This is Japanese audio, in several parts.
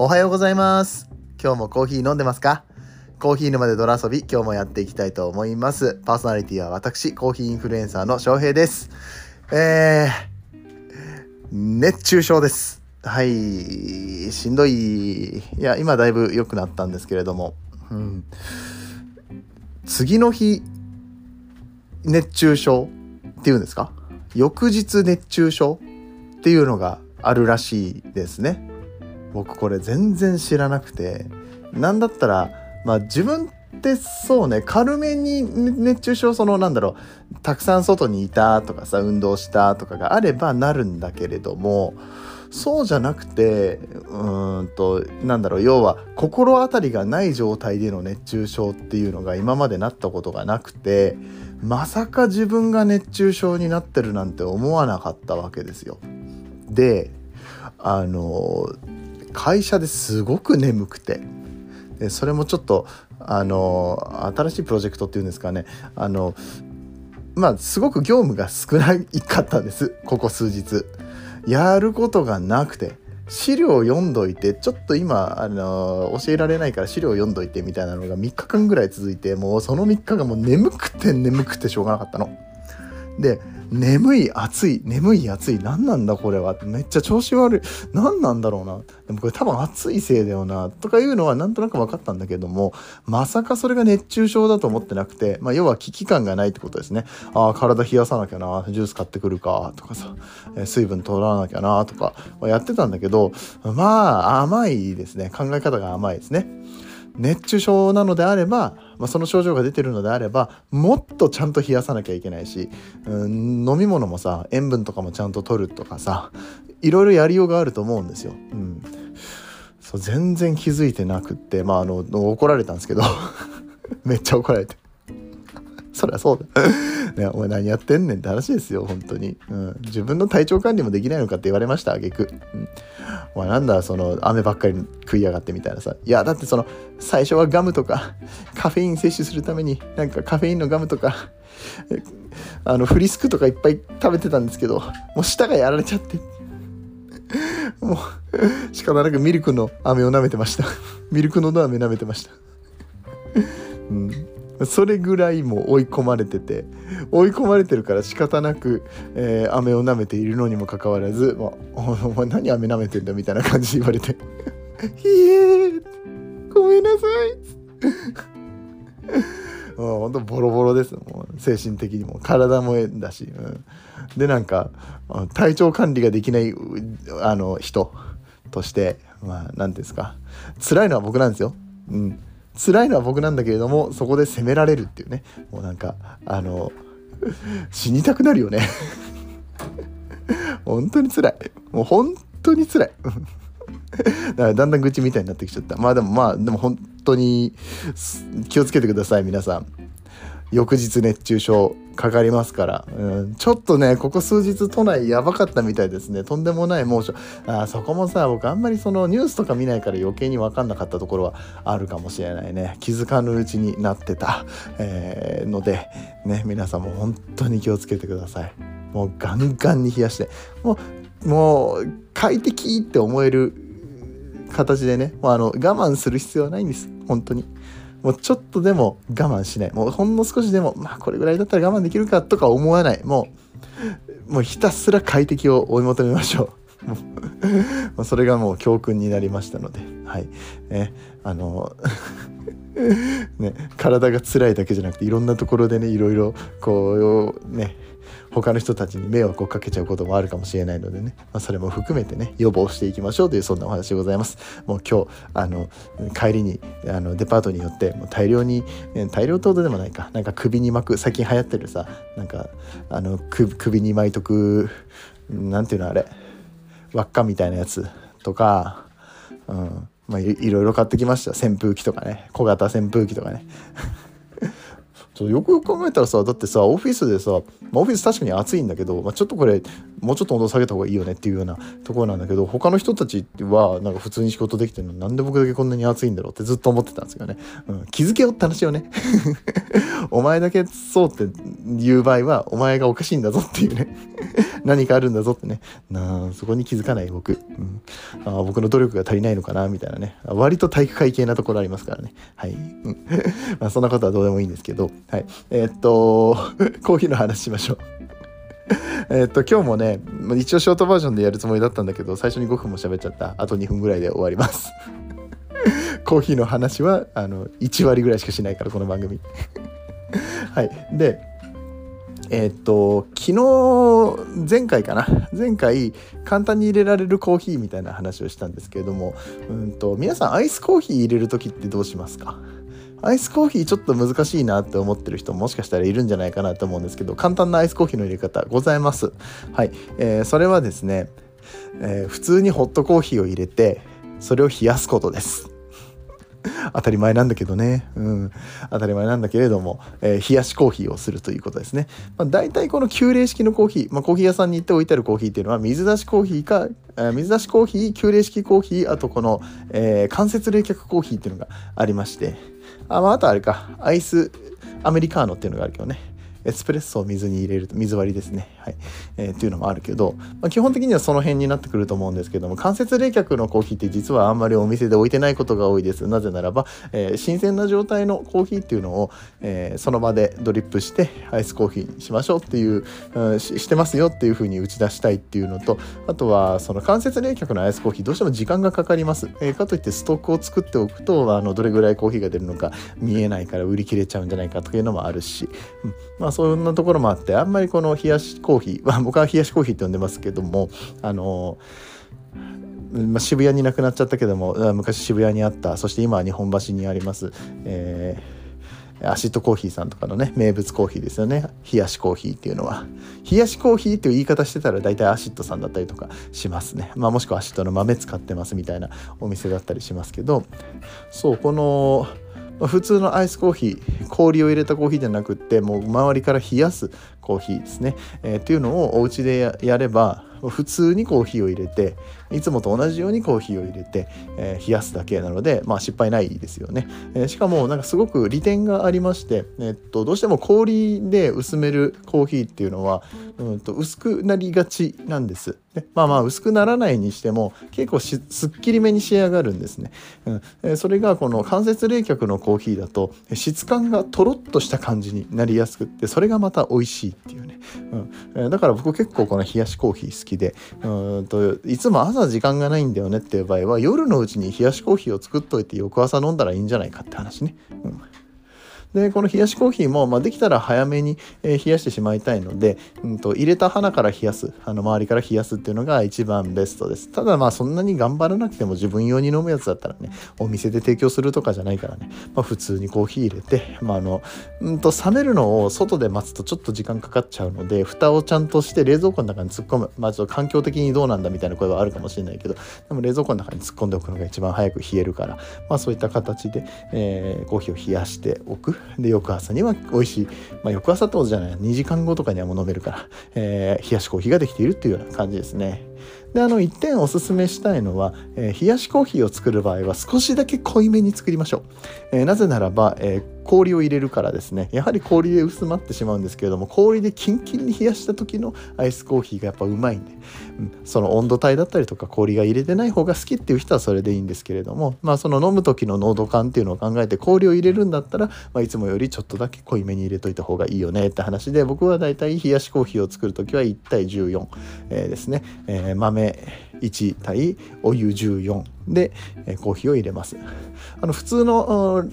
おはようございます。今日もコーヒー飲んでますか？コーヒー沼で泥遊び今日もやっていきたいと思います。パーソナリティは私コーヒーインフルエンサーの翔平です。えー、熱中症です。はい。しんどい。いや今だいぶ良くなったんですけれども、うん、次の日熱中症っていうんですか？翌日熱中症っていうのがあるらしいですね。僕これ全然知らなくてなんだったらまあ自分ってそうね軽めに熱中症そのなんだろうたくさん外にいたとかさ運動したとかがあればなるんだけれどもそうじゃなくてうんとなんだろう要は心当たりがない状態での熱中症っていうのが今までなったことがなくてまさか自分が熱中症になってるなんて思わなかったわけですよ。であの会社ですごく眠くて。でそれもちょっとあの新しいプロジェクトっていうんですかね。あのまあすごく業務が少ないかったんです。ここ数日。やることがなくて。資料を読んどいてちょっと今あの教えられないから資料を読んどいてみたいなのが3日間ぐらい続いてもうその3日がもう眠くて眠くてしょうがなかったの。で眠い暑い眠い暑い何なんだこれはめっちゃ調子悪い何なんだろうな。でもこれ多分暑いせいだよなとかいうのはなんとなく分かったんだけどもまさかそれが熱中症だと思ってなくて、まあ、要は危機感がないってことですね。ああ体冷やさなきゃなジュース買ってくるかとかさ水分取らなきゃなとかやってたんだけどまあ甘いですね。考え方が甘いですね。熱中症なのであれば、まあ、その症状が出てるのであればもっとちゃんと冷やさなきゃいけないし、うん、飲み物もさ塩分とかもちゃんと取るとかさいろいろやりようがあると思うんですよ。うん、そう全然気づいてなくってまああの怒られたんですけど。めっちゃ怒られて。そりゃそうだ ね、お前何やってんねんって話ですよ、本当に。うん。自分の体調管理もできないのかって言われました、あげく。うん。お前なんだ、その、飴ばっかり食いやがってみたいなさ。いや、だってその、最初はガムとか、カフェイン摂取するために、なんかカフェインのガムとか、あの、フリスクとかいっぱい食べてたんですけど、もう舌がやられちゃって。もう、仕方なくミルクの飴を舐めてました。ミルクの飴舐めてました。うん。それぐらいもう追い込まれてて追い込まれてるから仕方なく、えー、飴を舐めているのにもかかわらず「まあ、お前何飴舐めてんだ」みたいな感じで言われて「ひえごめんなさい」もうほんとボロボロです。もう精神的にも体もえんだし、うん、でなんか体調管理ができないあの人としてまあ何て言うんですか。辛いのは僕なんですよ。うん。辛いのは僕なんだけれどもそこで責められるっていうね。もうなんかあの 死にたくなるよね。本当に辛い。もう本当に辛い。だからだんだん愚痴みたいになってきちゃった。まあでもまあでも本当に気をつけてください皆さん。翌日熱中症かかりますから、うん、ちょっとねここ数日都内やばかったみたいですね。とんでもない猛暑。あそこもさ僕あんまりそのニュースとか見ないから余計に分かんなかったところはあるかもしれないね。気づかぬうちになってた、えー、のでね皆さんも本当に気をつけてください。もうガンガンに冷やして。もうもう快適って思える形でね。もうあの我慢する必要はないんです。本当に。もうちょっとでも我慢しない。もうほんの少しでも、まあこれぐらいだったら我慢できるかとか思わない。もう、もうひたすら快適を追い求めましょう。もうそれがもう教訓になりましたので、はい。ね、あの ね、体が辛いだけじゃなくていろんなところでねいろいろこうね他の人たちに迷惑をかけちゃうこともあるかもしれないのでね、まあ、それも含めてね予防していきましょうというそんなお話でございます。もう今日あの帰りにあのデパートによってもう大量に大量ってほどでもないか。なんか首に巻く最近流行ってるさなんかあの首に巻いとくなんていうのあれ輪っかみたいなやつとか、うん。まあいろいろ買ってきました。扇風機とかね。小型扇風機とかね。ちょよくよく考えたらさだってさオフィスでさ、まあ、オフィス確かに暑いんだけど、まあ、ちょっとこれもうちょっと温度下げた方がいいよねっていうようなところなんだけど他の人たちはなんか普通に仕事できてるのなんで僕だけこんなに暑いんだろうってずっと思ってたんですよね、うん、気づけよって話をね。お前だけそうって言う場合はお前がおかしいんだぞっていうね。何かあるんだぞってね。なそこに気づかない僕、うん、あ僕の努力が足りないのかなみたいなね。割と体育会系なところありますからね。はい、うん。まあ、そんなことはどうでもいいんですけど。はい。えー、っと コーヒーの話しましょう。えっと今日もね一応ショートバージョンでやるつもりだったんだけど最初に5分も喋っちゃった。あと2分ぐらいで終わります。コーヒーの話はあの1割ぐらいしかしないからこの番組。はい。でえ、っと昨日前回かな？前回簡単に入れられるコーヒーみたいな話をしたんですけれどもうんと皆さんアイスコーヒー入れる時ってどうしますか？アイスコーヒーちょっと難しいなって思ってる人もしかしたらいるんじゃないかなと思うんですけど簡単なアイスコーヒーの入れ方ございます。はい、えー、それはですね、えー、普通にホットコーヒーを入れてそれを冷やすことです。当たり前なんだけどね、うん、当たり前なんだけれども、えー、冷やしコーヒーをするということですね。まあ、大体この急冷式のコーヒー、まあ、コーヒー屋さんに行って置いてあるコーヒーっていうのは水出しコーヒーか、えー、水出しコーヒー急冷式コーヒーあとこの、えー、間接冷却コーヒーっていうのがありましてあ,、まあ、あとあれか。アイスアメリカーノっていうのがあるけどね。エスプレッソを水に入れると水割りですね、はい。えー、っていうのもあるけど、まあ、基本的にはその辺になってくると思うんですけども間接冷却のコーヒーって実はあんまりお店で置いてないことが多いです。なぜならば、えー、新鮮な状態のコーヒーっていうのを、えー、その場でドリップしてアイスコーヒーにしましょうっていう、うん、してますよっていうふうに打ち出したいっていうのとあとはその間接冷却のアイスコーヒーどうしても時間がかかります、えー、かといってストックを作っておくとあのどれぐらいコーヒーが出るのか見えないから売り切れちゃうんじゃないかというのもあるし、うん、まあそんなところもあってあんまりこの冷やしコーヒー、まあ、僕は冷やしコーヒーって呼んでますけどもあのまあ、渋谷になくなっちゃったけども昔渋谷にあったそして今は日本橋にあります、えー、アシッドコーヒーさんとかのね名物コーヒーですよね。冷やしコーヒーっていうのは。冷やしコーヒーっていう言い方してたら大体アシッドさんだったりとかしますね、まあ、もしくはアシッドの豆使ってますみたいなお店だったりしますけどそうこの普通のアイスコーヒー氷を入れたコーヒーじゃなくってもう周りから冷やすコーヒーですね、えー、っていうのをお家でやれば普通にコーヒーを入れていつもと同じようにコーヒーを入れて、えー、冷やすだけなので、まあ、失敗ないですよね、えー、しかもなんかすごく利点がありまして、えー、っとどうしても氷で薄めるコーヒーっていうのは、うんと薄くなりがちなんです。まあまあ薄くならないにしても結構すっきりめに仕上がるんですね、うんえー、それがこの間接冷却のコーヒーだと質感がとろっとした感じになりやすくってそれがまた美味しいっていうね、うん、だから僕結構この冷やしコーヒー好きでうんといつも朝時間がないんだよねっていう場合は夜のうちに冷やしコーヒーを作っといて翌朝飲んだらいいんじゃないかって話ね。うんでこの冷やしコーヒーも、まあ、できたら早めに、えー、冷やしてしまいたいので、うんと、入れた花から冷やすあの周りから冷やすっていうのが一番ベストです。ただまあそんなに頑張らなくても自分用に飲むやつだったらねお店で提供するとかじゃないからね、まあ、普通にコーヒー入れて、まあ、あのうんと冷めるのを外で待つとちょっと時間かかっちゃうので蓋をちゃんとして冷蔵庫の中に突っ込む。まあちょっと環境的にどうなんだみたいな声はあるかもしれないけどでも冷蔵庫の中に突っ込んでおくのが一番早く冷えるからまあそういった形で、えー、コーヒーを冷やしておく。で翌朝には美味しい、まあ、翌朝ってことじゃない。2時間後とかにはもう飲めるから、えー、冷やしコーヒーができているっていうような感じですね。であの一点おすすめしたいのは、えー、冷やしコーヒーを作る場合は少しだけ濃いめに作りましょう、えー、なぜならば、えー、氷を入れるからですね。やはり氷で薄まってしまうんですけれども氷でキンキンに冷やした時のアイスコーヒーがやっぱうまいんで、うん、その温度帯だったりとか氷が入れてない方が好きっていう人はそれでいいんですけれどもまあその飲む時の濃度感っていうのを考えて氷を入れるんだったら、まあ、いつもよりちょっとだけ濃いめに入れといた方がいいよねって話で僕はだいたい冷やしコーヒーを作る時は1対14、えー、ですね、えー、豆1対お湯14で、え、コーヒーを入れます。あの普通の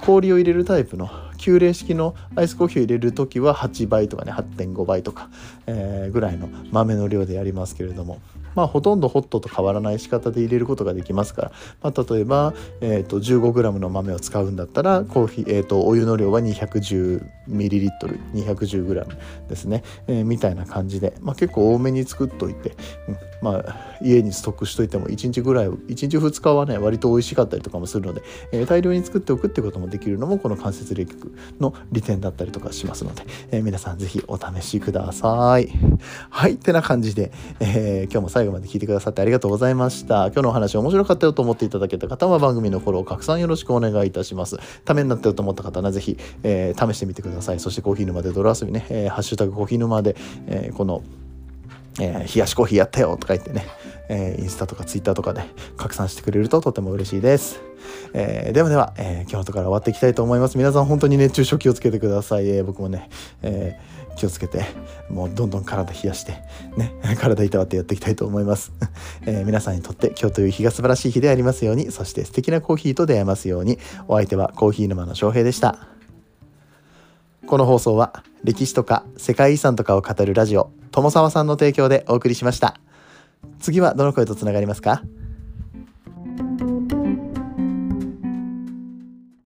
氷を入れるタイプの急冷式のアイスコーヒーを入れる時は8倍とかね8.5倍とか、えー、ぐらいの豆の量でやりますけれども。まあ、ほとんどホットと変わらない仕方で入れることができますから、まあ、例えば、えーと、15g の豆を使うんだったらコーヒー、えーと、お湯の量は 210ml210g ですね、えー、みたいな感じで、まあ、結構多めに作っといて、うん、まあ、家にストックしといても1日ぐらい1日2日はね割と美味しかったりとかもするので、えー、大量に作っておくってこともできるのもこの間接冷却の利点だったりとかしますので、えー、皆さんぜひお試しください。はい、ってな感じで、えー、今日も最後まで聞いてくださってありがとうございました。今日のお話面白かったよと思っていただけた方は番組のフォロー拡散よろしくお願いいたします。ためになったよと思った方はぜひ、えー、試してみてください。そしてコーヒー沼で泥遊びね、えー、ハッシュタグコーヒー沼で、えー、このえー、冷やしコーヒーやったよとか言ってね、えー、インスタとかツイッターとかで拡散してくれるととても嬉しいです。えー、ではでは、えー、今日のところ終わっていきたいと思います。皆さん本当に熱中症気をつけてください。えー、僕もね、えー、気をつけて、もうどんどん体冷やして、ね、体いたわってやっていきたいと思います。えー、皆さんにとって今日という日が素晴らしい日でありますように、そして素敵なコーヒーと出会えますように、お相手はコーヒー沼の翔平でした。この放送は歴史とか世界遺産とかを語るラジオ友沢さんの提供でお送りしました。次はどの声とつながりますか？